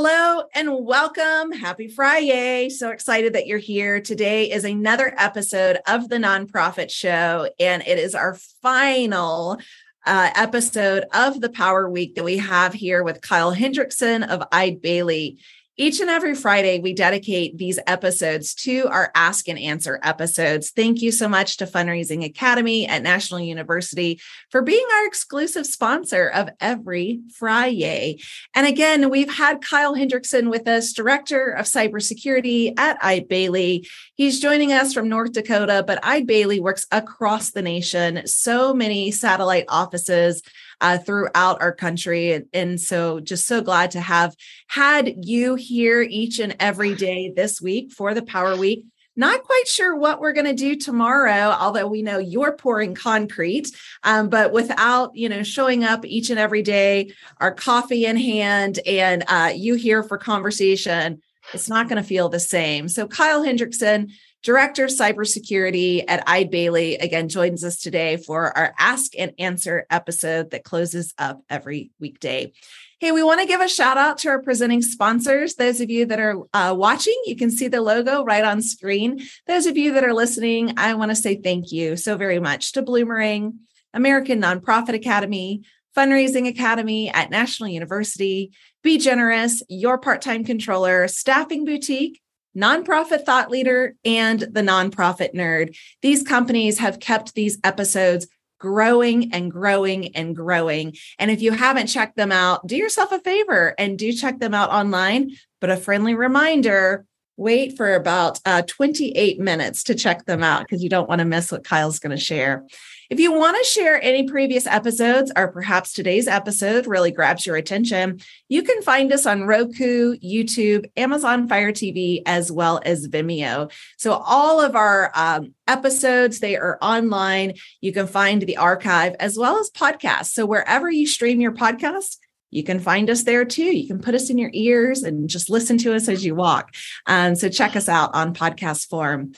Hello and welcome. Happy Friday. So excited that you're here. Today is another episode of the Nonprofit Show, and it is our final uh, episode of the Power Week that we have here with Kyle Hendrickson of Eide Bailly. Each and every Friday, we dedicate these episodes to our Ask and Answer episodes. Thank you so much to Fundraising Academy at National University for being our exclusive sponsor of every Friday. And again, we've had Kyle Hendrickson with us, Director of Cybersecurity at Eide Bailly. He's joining us from North Dakota, but Eide Bailly works across the nation, so many satellite offices uh, throughout our country. And, and so, just so glad to have had you here each and every day this week for the Power Week. Not quite sure what we're going to do tomorrow, although we know you're pouring concrete. Um, but without you know showing up each and every day, our coffee in hand, and uh, you here for conversation, it's not going to feel the same. So, Kyle Hendrickson, Director of Cybersecurity at Eide Bailly, again joins us today for our Ask and Answer episode that closes up every weekday. Hey, we want to give a shout out to our presenting sponsors. Those of you that are uh, watching, you can see the logo right on screen. Those of you that are listening, I want to say thank you so very much to Bloomerang, American Nonprofit Academy, Fundraising Academy at National University, Be Generous, Your Part Time Controller, Staffing Boutique, Nonprofit Thought Leader, and The Nonprofit Nerd. These companies have kept these episodes growing and growing and growing. And if you haven't checked them out, do yourself a favor and do check them out online. But a friendly reminder wait for about uh, 28 minutes to check them out because you don't want to miss what Kyle's going to share. If you want to share any previous episodes or perhaps today's episode really grabs your attention, you can find us on Roku, YouTube, Amazon Fire TV, as well as Vimeo. So all of our um, episodes, they are online. You can find the archive as well as podcasts. So wherever you stream your podcast, you can find us there too. You can put us in your ears and just listen to us as you walk. Um, so check us out on podcast form.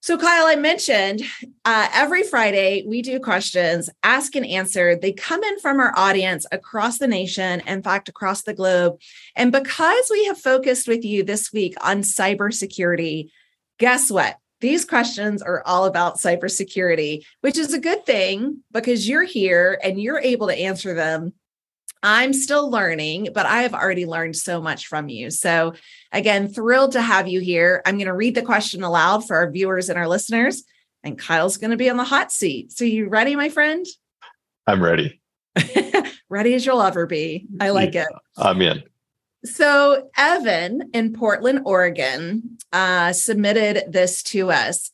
So, Kyle, I mentioned uh, every Friday we do questions, ask and answer. They come in from our audience across the nation, in fact, across the globe. And because we have focused with you this week on cybersecurity, guess what? These questions are all about cybersecurity, which is a good thing because you're here and you're able to answer them I'm still learning, but I have already learned so much from you. So, again, thrilled to have you here. I'm going to read the question aloud for our viewers and our listeners, and Kyle's going to be on the hot seat. So, you ready, my friend? I'm ready. ready as you'll ever be. I like yeah, it. I'm in. So, Evan in Portland, Oregon, uh, submitted this to us.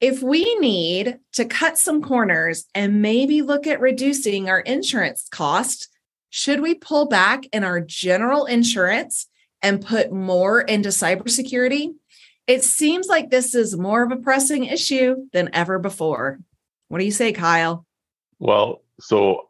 If we need to cut some corners and maybe look at reducing our insurance cost, should we pull back in our general insurance and put more into cybersecurity? It seems like this is more of a pressing issue than ever before. What do you say, Kyle? Well, so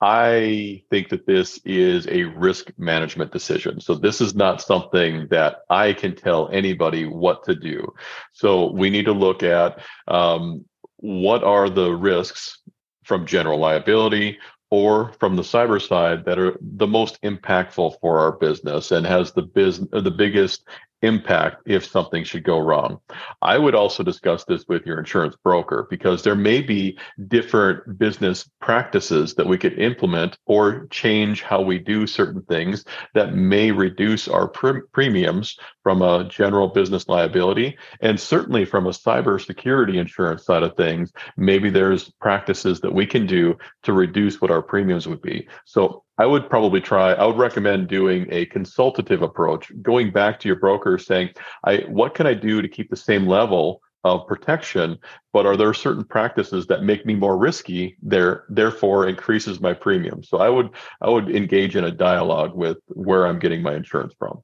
I think that this is a risk management decision. So this is not something that I can tell anybody what to do. So we need to look at um, what are the risks from general liability or from the cyber side that are the most impactful for our business and has the business uh, the biggest impact if something should go wrong. I would also discuss this with your insurance broker because there may be different business practices that we could implement or change how we do certain things that may reduce our pre- premiums from a general business liability and certainly from a cybersecurity insurance side of things maybe there's practices that we can do to reduce what our premiums would be. So I would probably try, I would recommend doing a consultative approach, going back to your broker saying, I what can I do to keep the same level of protection, but are there certain practices that make me more risky there therefore increases my premium. So I would I would engage in a dialogue with where I'm getting my insurance from.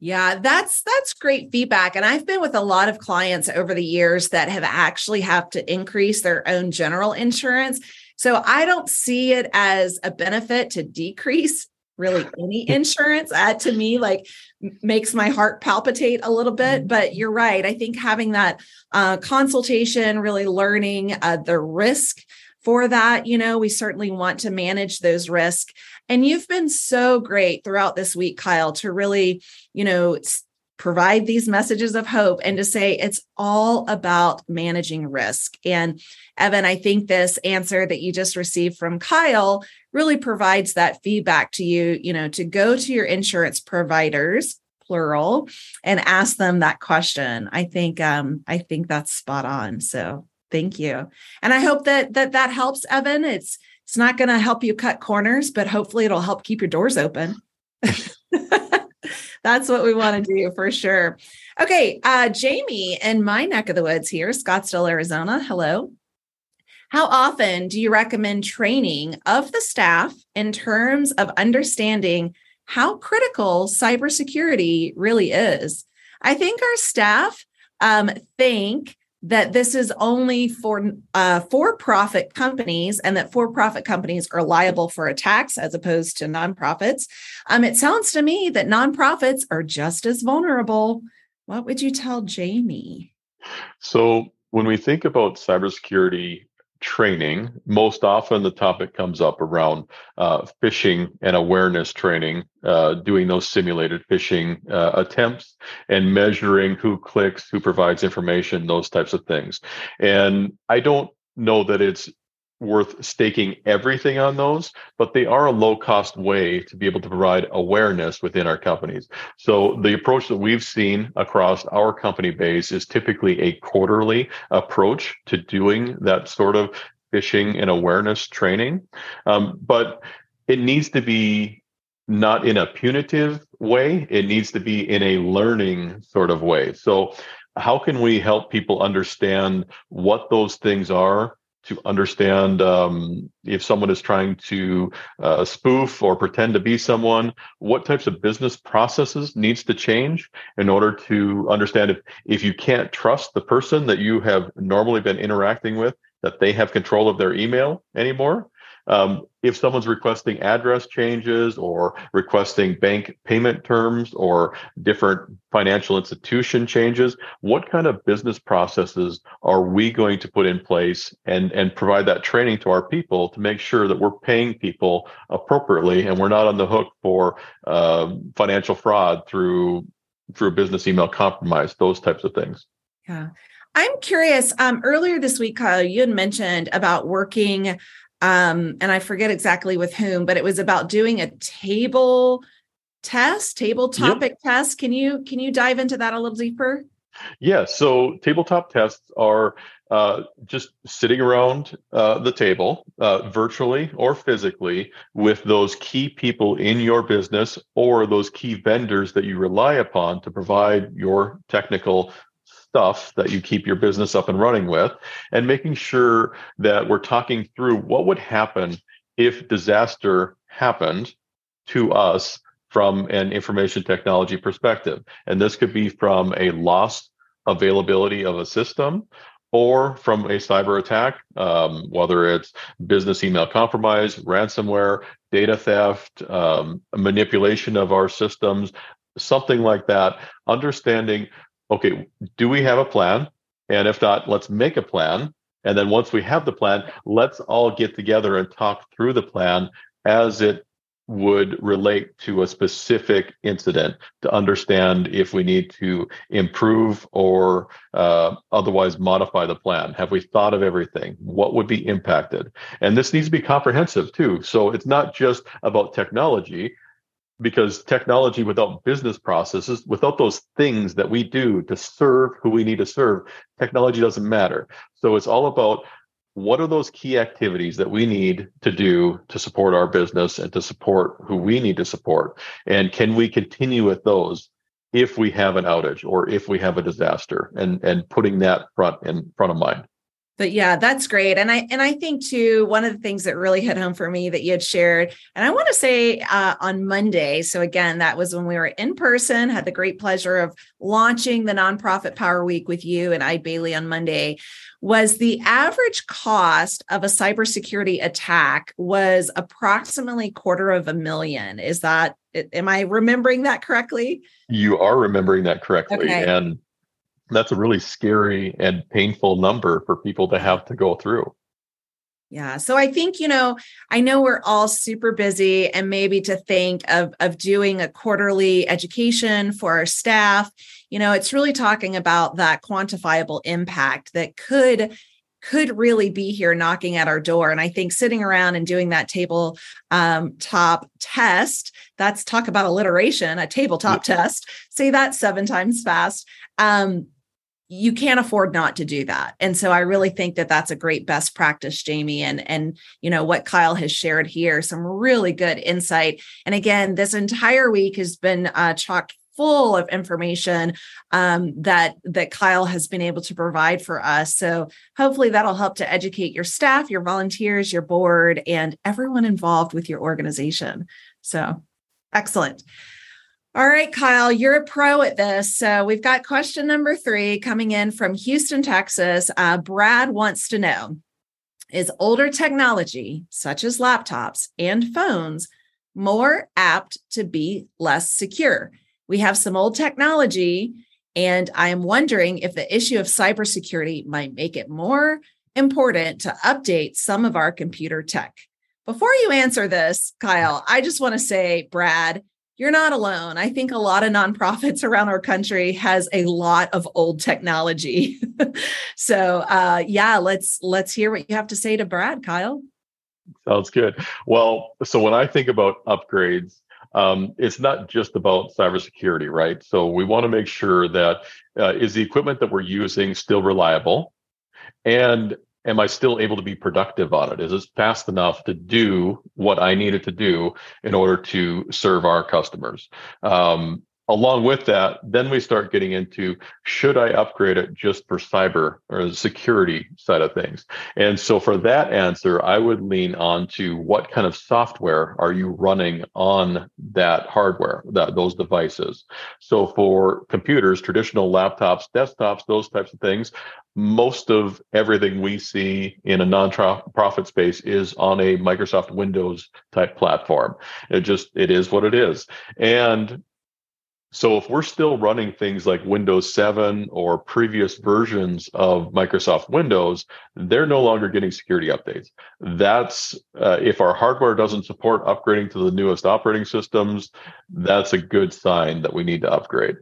Yeah, that's that's great feedback and I've been with a lot of clients over the years that have actually have to increase their own general insurance so I don't see it as a benefit to decrease really any insurance. Uh, to me, like makes my heart palpitate a little bit. Mm-hmm. But you're right. I think having that uh, consultation, really learning uh, the risk for that, you know, we certainly want to manage those risks. And you've been so great throughout this week, Kyle, to really, you know, provide these messages of hope and to say it's all about managing risk. And Evan, I think this answer that you just received from Kyle really provides that feedback to you, you know, to go to your insurance providers plural and ask them that question. I think um I think that's spot on. So, thank you. And I hope that that that helps Evan. It's it's not going to help you cut corners, but hopefully it'll help keep your doors open. That's what we want to do for sure. Okay, uh, Jamie in my neck of the woods here, Scottsdale, Arizona. Hello. How often do you recommend training of the staff in terms of understanding how critical cybersecurity really is? I think our staff um, think that this is only for uh, for-profit companies and that for-profit companies are liable for a tax as opposed to nonprofits. Um, it sounds to me that nonprofits are just as vulnerable. What would you tell jamie? So when we think about cybersecurity training, most often the topic comes up around uh, phishing and awareness training, uh, doing those simulated phishing uh, attempts and measuring who clicks, who provides information, those types of things. And I don't know that it's worth staking everything on those, but they are a low cost way to be able to provide awareness within our companies. So the approach that we've seen across our company base is typically a quarterly approach to doing that sort of phishing and awareness training. Um, but it needs to be not in a punitive way, it needs to be in a learning sort of way. So how can we help people understand what those things are to understand um, if someone is trying to uh, spoof or pretend to be someone what types of business processes needs to change in order to understand if if you can't trust the person that you have normally been interacting with that they have control of their email anymore um, if someone's requesting address changes or requesting bank payment terms or different financial institution changes, what kind of business processes are we going to put in place and, and provide that training to our people to make sure that we're paying people appropriately and we're not on the hook for uh, financial fraud through through business email compromise, those types of things. Yeah. I'm curious. Um, earlier this week, Kyle, you had mentioned about working um, and I forget exactly with whom, but it was about doing a table test, table topic yep. test. Can you can you dive into that a little deeper? Yeah. So tabletop tests are uh, just sitting around uh, the table, uh, virtually or physically, with those key people in your business or those key vendors that you rely upon to provide your technical stuff that you keep your business up and running with and making sure that we're talking through what would happen if disaster happened to us from an information technology perspective. And this could be from a lost availability of a system or from a cyber attack, um, whether it's business email compromise, ransomware, data theft, um, manipulation of our systems, something like that. Understanding okay, do we have a plan? And if not, let's make a plan. And then once we have the plan, let's all get together and talk through the plan as it would relate to a specific incident to understand if we need to improve or uh, otherwise modify the plan. Have we thought of everything? What would be impacted? And this needs to be comprehensive too. So it's not just about technology, because technology without business processes, without those things that we do to serve who we need to serve, technology doesn't matter. So it's all about what are those key activities that we need to do to support our business and to support who we need to support? And can we continue with those if we have an outage or if we have a disaster and, and putting that front in front of mind? But yeah that's great. And i and i think too one of the things that really hit home for me that you had shared and i want to say uh, on monday so again that was when we were in person had the great pleasure of launching the nonprofit power week with you and Eide Bailly on monday was the average cost of a cybersecurity attack was approximately quarter of a million. Is that am i remembering that correctly? You are remembering that correctly. Okay. and that's a really scary and painful number for people to have to go through. Yeah. So I think, you know, I know we're all super busy and maybe to think of, of doing a quarterly education for our staff, you know, it's really talking about that quantifiable impact that could could really be here knocking at our door. And I think sitting around and doing that table um, top test, that's talk about alliteration, a tabletop test, say that seven times fast. Um, you can't afford not to do that. And so i really think that that's a great best practice jamie and and you know what kyle has shared here some really good insight. And again this entire week has been uh, chock full of information um, that that kyle has been able to provide for us. So hopefully that'll help to educate your staff your volunteers your board and everyone involved with your organization. So excellent all right, Kyle, you're a pro at this. So we've got question number three coming in from Houston, Texas. Uh, Brad wants to know Is older technology, such as laptops and phones, more apt to be less secure? We have some old technology, and I am wondering if the issue of cybersecurity might make it more important to update some of our computer tech. Before you answer this, Kyle, I just want to say, Brad, you're not alone. I think a lot of nonprofits around our country has a lot of old technology. so uh, yeah, let's let's hear what you have to say to Brad, Kyle. Sounds good. Well, so when I think about upgrades, um, it's not just about cybersecurity, right? So we want to make sure that uh, is the equipment that we're using still reliable, and am I still able to be productive on it? Is it fast enough to do what I needed to do in order to serve our customers? Um, along with that, then we start getting into should I upgrade it just for cyber or the security side of things? And so for that answer, I would lean on to what kind of software are you running on that hardware, that those devices. So for computers, traditional laptops, desktops, those types of things, most of everything we see in a non-profit space is on a Microsoft Windows type platform. It just it is what it is. And so if we're still running things like Windows 7 or previous versions of Microsoft Windows, they're no longer getting security updates. That's uh, if our hardware doesn't support upgrading to the newest operating systems, that's a good sign that we need to upgrade.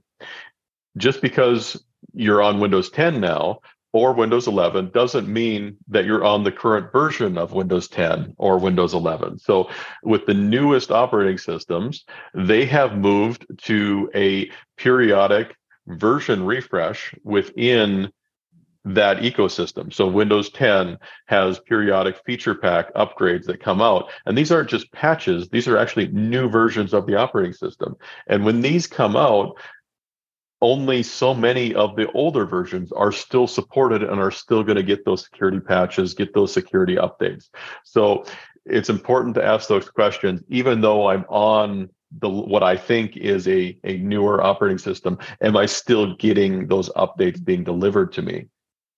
Just because you're on Windows 10 now or Windows 11 doesn't mean that you're on the current version of Windows 10 or Windows 11. So, with the newest operating systems, they have moved to a periodic version refresh within that ecosystem. So Windows 10 has periodic feature pack upgrades that come out. And these aren't just patches, these are actually new versions of the operating system. And when these come out, only so many of the older versions are still supported and are still going to get those security patches, get those security updates. So it's important to ask those questions, even though I'm on the what I think is a, a newer operating system, am I still getting those updates being delivered to me?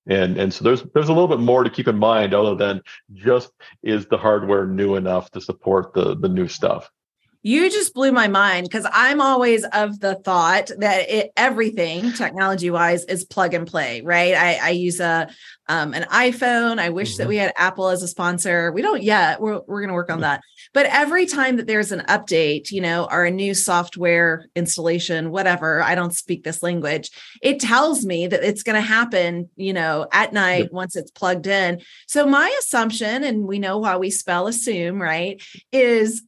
And, and so there's there's a little bit more to keep in mind other than just is the hardware new enough to support the the new stuff you just blew my mind because I'm always of the thought that it, everything technology wise is plug and play, right? I, I use a um, an iPhone. I wish mm-hmm. that we had Apple as a sponsor. We don't yet. We're we're going to work on that. But every time that there's an update, you know, or a new software installation, whatever, I don't speak this language. It tells me that it's going to happen, you know, at night yep. once it's plugged in. So my assumption, and we know how we spell assume, right, is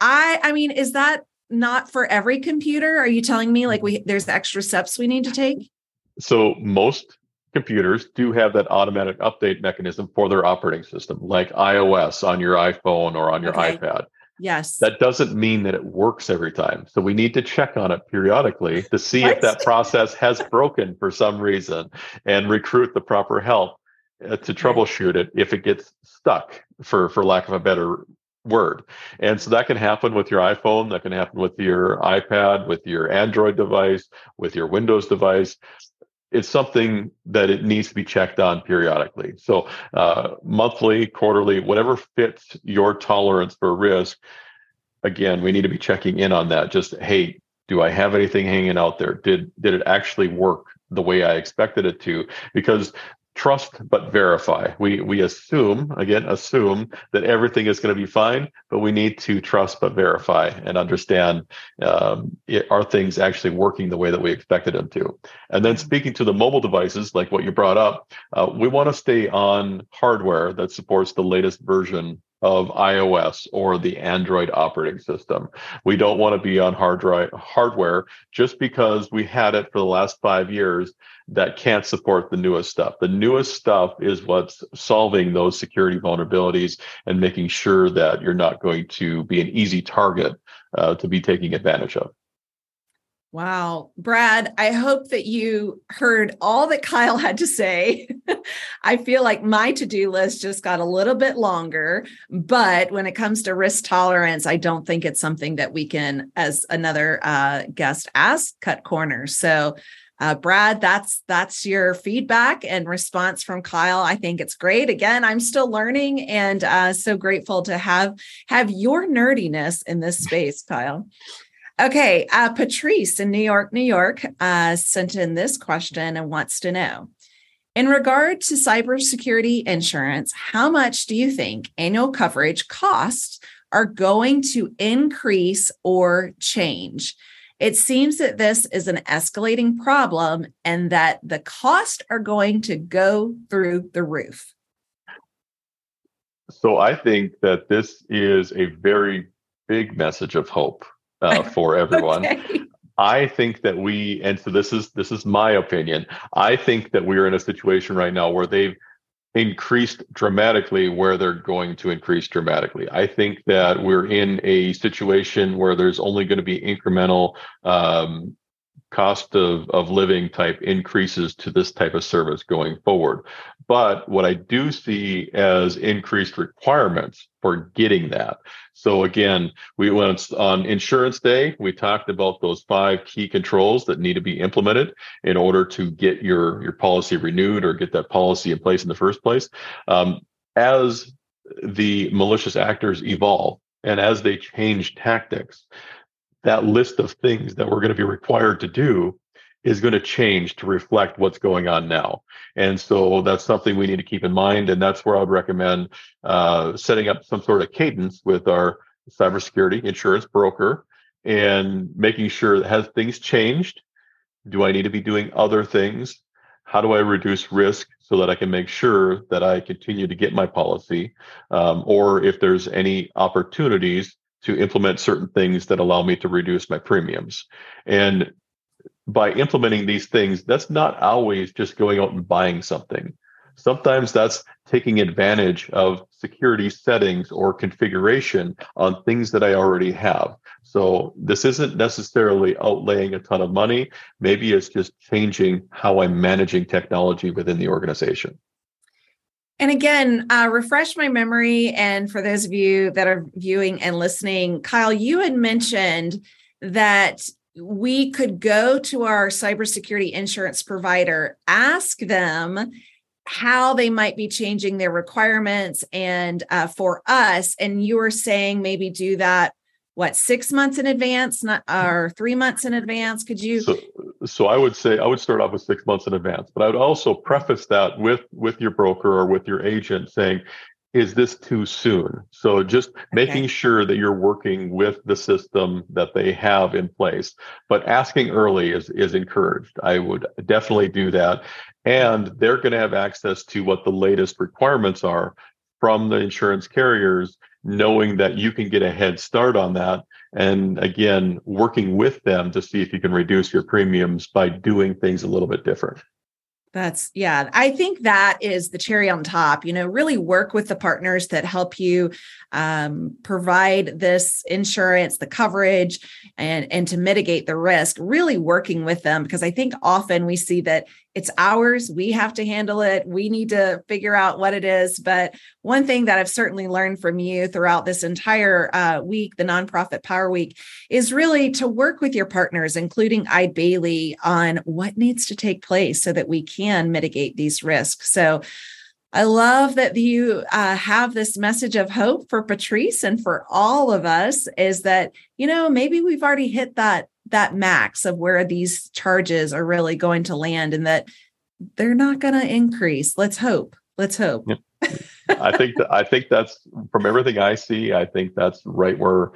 I I mean, is that not for every computer? Are you telling me like we there's extra steps we need to take? So most computers do have that automatic update mechanism for their operating system, like iOS on your iPhone or on your okay. iPad. Yes. That doesn't mean that it works every time. So we need to check on it periodically to see if that process has broken for some reason and recruit the proper help uh, to troubleshoot it if it gets stuck for for lack of a better word. And so that can happen with your iPhone, that can happen with your iPad, with your Android device, with your Windows device. It's something that it needs to be checked on periodically. So, uh, monthly, quarterly, whatever fits your tolerance for risk. Again, we need to be checking in on that. Just, hey, do I have anything hanging out there? Did did it actually work the way I expected it to? Because trust but verify. We we assume again assume that everything is going to be fine, but we need to trust but verify and understand um, it, are things actually working the way that we expected them to. And then speaking to the mobile devices, like what you brought up, uh, we want to stay on hardware that supports the latest version of iOS or the Android operating system. We don't want to be on hard drive hardware just because we had it for the last five years that can't support the newest stuff. The newest stuff is what's solving those security vulnerabilities and making sure that you're not going to be an easy target uh, to be taking advantage of. Wow. Brad, I hope that you heard all that Kyle had to say. I feel like my to do list just got a little bit longer. But when it comes to risk tolerance, I don't think it's something that we can, as another uh, guest asked, cut corners. So, uh, Brad, that's that's your feedback and response from Kyle. I think it's great. Again, I'm still learning and uh, so grateful to have have your nerdiness in this space, Kyle. Okay, uh, Patrice in New York, New York, uh, sent in this question and wants to know In regard to cybersecurity insurance, how much do you think annual coverage costs are going to increase or change? It seems that this is an escalating problem and that the costs are going to go through the roof. So I think that this is a very big message of hope uh, for everyone. okay. I think that we, and so this is this is my opinion. I think that we're in a situation right now where they've increased dramatically where they're going to increase dramatically. I think that we're in a situation where there's only going to be incremental um, cost of, of living type increases to this type of service going forward. But what I do see as increased requirements for getting that. So again, we went on insurance day, we talked about those five key controls that need to be implemented in order to get your, your policy renewed or get that policy in place in the first place. Um, as the malicious actors evolve and as they change tactics, that list of things that we're going to be required to do is going to change to reflect what's going on now. And so that's something we need to keep in mind. And that's where I would recommend uh, setting up some sort of cadence with our cybersecurity insurance broker and making sure that has things changed? Do I need to be doing other things? How do I reduce risk so that I can make sure that I continue to get my policy? Um, or if there's any opportunities to implement certain things that allow me to reduce my premiums. And by implementing these things, that's not always just going out and buying something. Sometimes that's taking advantage of security settings or configuration on things that I already have. So this isn't necessarily outlaying a ton of money. Maybe it's just changing how I'm managing technology within the organization. And again, uh, refresh my memory. And for those of you that are viewing and listening, Kyle, you had mentioned that we could go to our cybersecurity insurance provider, ask them how they might be changing their requirements and uh, for us and you were saying maybe do that what six months in advance not or three months in advance? Could you so, so i would say i would start off with six months in advance but i would also preface that with with your broker or with your agent saying is this too soon? So just okay. making sure that you're working with the system that they have in place but asking early is is encouraged. I would definitely do that. And they're going to have access to what the latest requirements are from the insurance carriers knowing that you can get a head start on that and again working with them to see if you can reduce your premiums by doing things a little bit different that's yeah. I think that is the cherry on top. You know, really work with the partners that help you um, provide this insurance, the coverage, and and to mitigate the risk. Really working with them because I think often we see that it's ours. We have to handle it. We need to figure out what it is. But one thing that I've certainly learned from you throughout this entire uh, week, the Nonprofit Power Week, is really to work with your partners, including Eide Bailly, on what needs to take place so that we can mitigate these risks. So I love that you uh, have this message of hope for Patrice and for all of us is that, you know, maybe we've already hit that that max of where these charges are really going to land and that they're not going to increase. Let's hope. Let's hope. I think that I think that's from everything I see. I think that's right where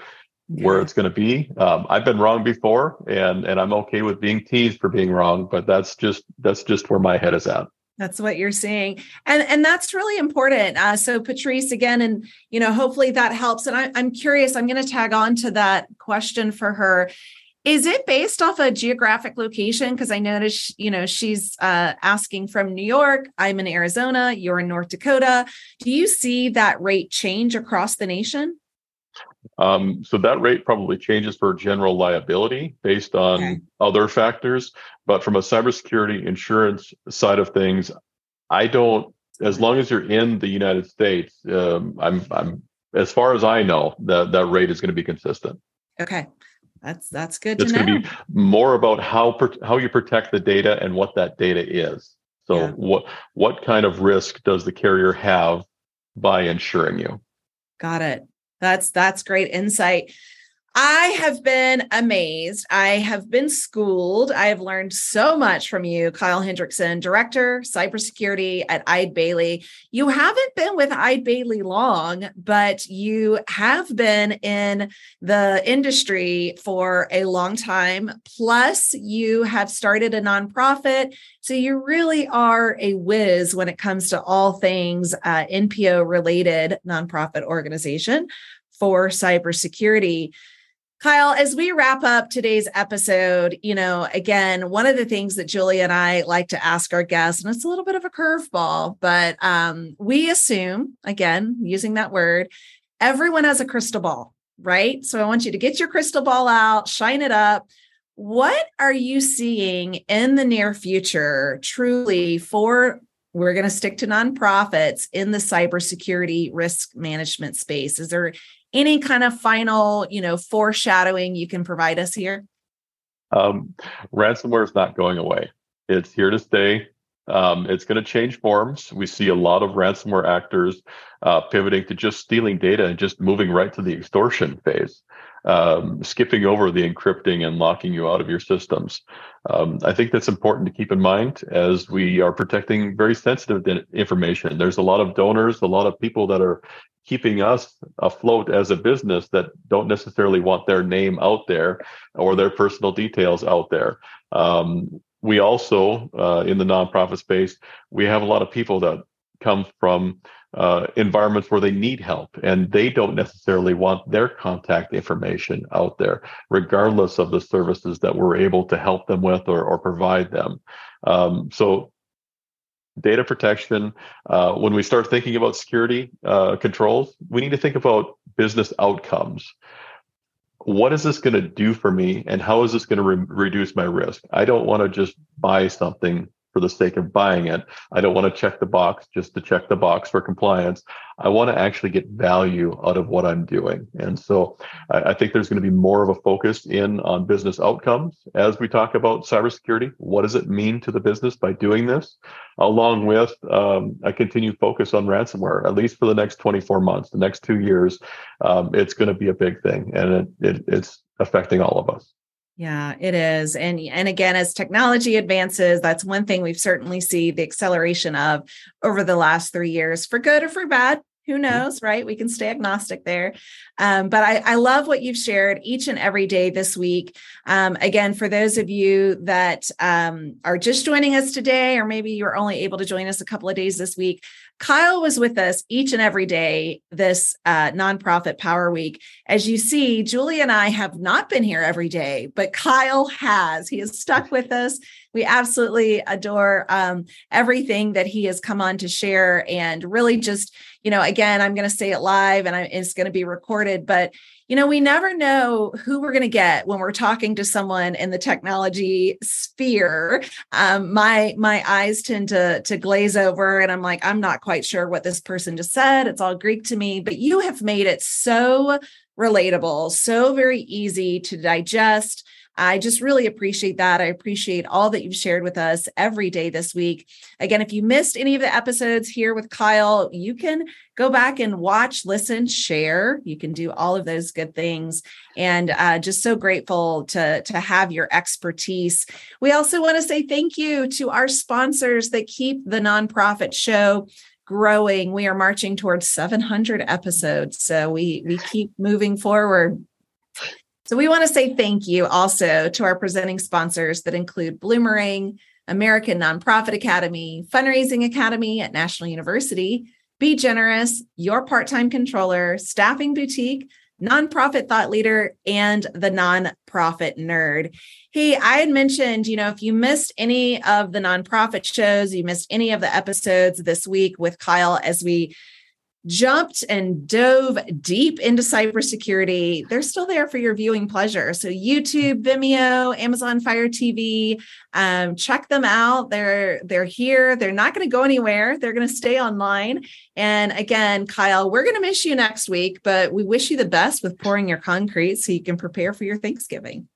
yeah. where it's going to be. Um, I've been wrong before, and and I'm okay with being teased for being wrong. But that's just that's just where my head is at. That's what you're seeing, and and that's really important. Uh, so Patrice, again, and you know, hopefully that helps. And I, I'm curious. I'm going to tag on to that question for her. Is it based off a geographic location? Because I noticed, you know, she's uh, asking from New York. I'm in Arizona. You're in North Dakota. Do you see that rate change across the nation? Um, so that rate probably changes for general liability based on okay. other factors. But from a cybersecurity insurance side of things, I don't. As long as you're in the United States, um, I'm, I'm as far as I know that that rate is going to be consistent. Okay, that's that's good. It's going to be more about how how you protect the data and what that data is. So yeah. what what kind of risk does the carrier have by insuring you? Got it. That's that's great insight. I have been amazed. I have been schooled. I have learned so much from you, Kyle Hendrickson, Director, Cybersecurity at Eide Bailly. You haven't been with Eide Bailly long, but you have been in the industry for a long time. Plus, you have started a nonprofit. So you really are a whiz when it comes to all things uh, NPO related nonprofit organization for cybersecurity. Kyle, as we wrap up today's episode, you know, again, one of the things that Julie and I like to ask our guests, and it's a little bit of a curveball, but um, we assume, again, using that word, everyone has a crystal ball, right? So I want you to get your crystal ball out, shine it up. What are you seeing in the near future truly for we're going to stick to nonprofits in the cybersecurity risk management space. Is there any kind of final, you know, foreshadowing you can provide us here? Um, ransomware is not going away. It's here to stay. Um, it's going to change forms. We see a lot of ransomware actors uh, pivoting to just stealing data and just moving right to the extortion phase um, skipping over the encrypting and locking you out of your systems. Um, I think that's important to keep in mind as we are protecting very sensitive information. There's a lot of donors, a lot of people that are keeping us afloat as a business that don't necessarily want their name out there or their personal details out there. Um, we also, uh, in the nonprofit space, we have a lot of people that come from uh, environments where they need help and they don't necessarily want their contact information out there, regardless of the services that we're able to help them with or, or provide them. Um, so, data protection, uh, when we start thinking about security uh, controls, we need to think about business outcomes. What is this going to do for me, and how is this going to re- reduce my risk? I don't want to just buy something for the sake of buying it. I don't want to check the box just to check the box for compliance. I want to actually get value out of what I'm doing. And so I, I think there's going to be more of a focus in on business outcomes as we talk about cybersecurity. What does it mean to the business by doing this? Along with um, a continued focus on ransomware, at least for the next 24 months, the next two years, um, it's going to be a big thing and it, it, it's affecting all of us. Yeah, it is. And and again as technology advances, that's one thing we've certainly see the acceleration of over the last 3 years for good or for bad who knows right? We can stay agnostic there. Um, but I, I, love what you've shared each and every day this week. Um, again for those of you that um, are just joining us today or maybe you're only able to join us a couple of days this week kyle was with us each and every day this uh, nonprofit power week. As you see julie and i have not been here every day but kyle has. He has stuck with us we absolutely adore um, everything that he has come on to share and really just you know again i'm going to say it live and I, it's going to be recorded but you know we never know who we're going to get when we're talking to someone in the technology sphere. Um, my my eyes tend to to glaze over and i'm like i'm not quite sure what this person just said. It's all greek to me. But you have made it so relatable so very easy to digest I just really appreciate that. I appreciate all that you've shared with us every day this week. Again, if you missed any of the episodes here with Kyle, you can go back and watch, listen, share. You can do all of those good things. And uh, just so grateful to, to have your expertise. We also want to say thank you to our sponsors that keep the nonprofit show growing. We are marching towards 700 episodes. So we we keep moving forward. So we want to say thank you also to our presenting sponsors that include Bloomerang, American Nonprofit Academy, Fundraising Academy at National University, Be Generous, Your Part-Time Controller, Staffing Boutique, Nonprofit Thought Leader, and the Nonprofit Nerd. Hey, I had mentioned, you know, if you missed any of the nonprofit shows, you missed any of the episodes this week with Kyle as we jumped and dove deep into cybersecurity, they're still there for your viewing pleasure. So YouTube, Vimeo, Amazon Fire TV, um, check them out. They're they're here. They're not going to go anywhere. They're going to stay online. And again, Kyle, we're going to miss you next week, but we wish you the best with pouring your concrete so you can prepare for your Thanksgiving.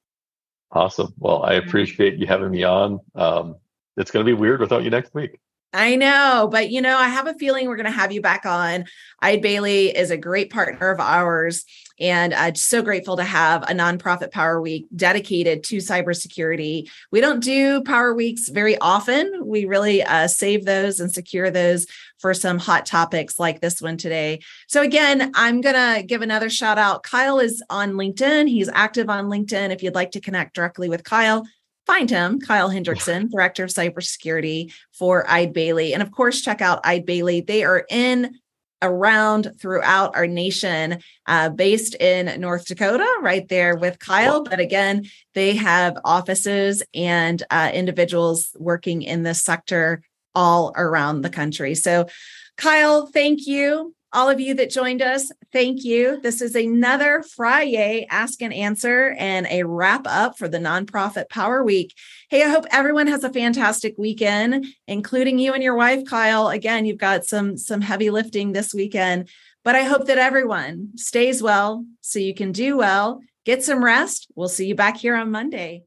Awesome. Well, I appreciate you having me on. Um, it's going to be weird without you next week. I know, but you know, I have a feeling we're going to have you back on. Eide Bailly is a great partner of ours, and I'm so grateful to have a nonprofit Power Week dedicated to cybersecurity. We don't do Power Weeks very often. We really uh, save those and secure those for some hot topics like this one today. So, again, I'm going to give another shout out. Kyle is on LinkedIn. He's active on LinkedIn. If you'd like to connect directly with Kyle, find him, Kyle Hendrickson, Director of Cybersecurity for Eide Bailly. And of course, check out Eide Bailly. They are in around throughout our nation, uh, based in North Dakota, right there with Kyle. But again, they have offices and uh, individuals working in this sector all around the country. So, Kyle, thank you all of you that joined us, thank you. This is another Friday Ask and Answer and a wrap up for the Nonprofit Power Week. Hey, I hope everyone has a fantastic weekend, including you and your wife, Kyle. Again, you've got some some heavy lifting this weekend, but I hope that everyone stays well so you can do well. Get some rest. We'll see you back here on Monday.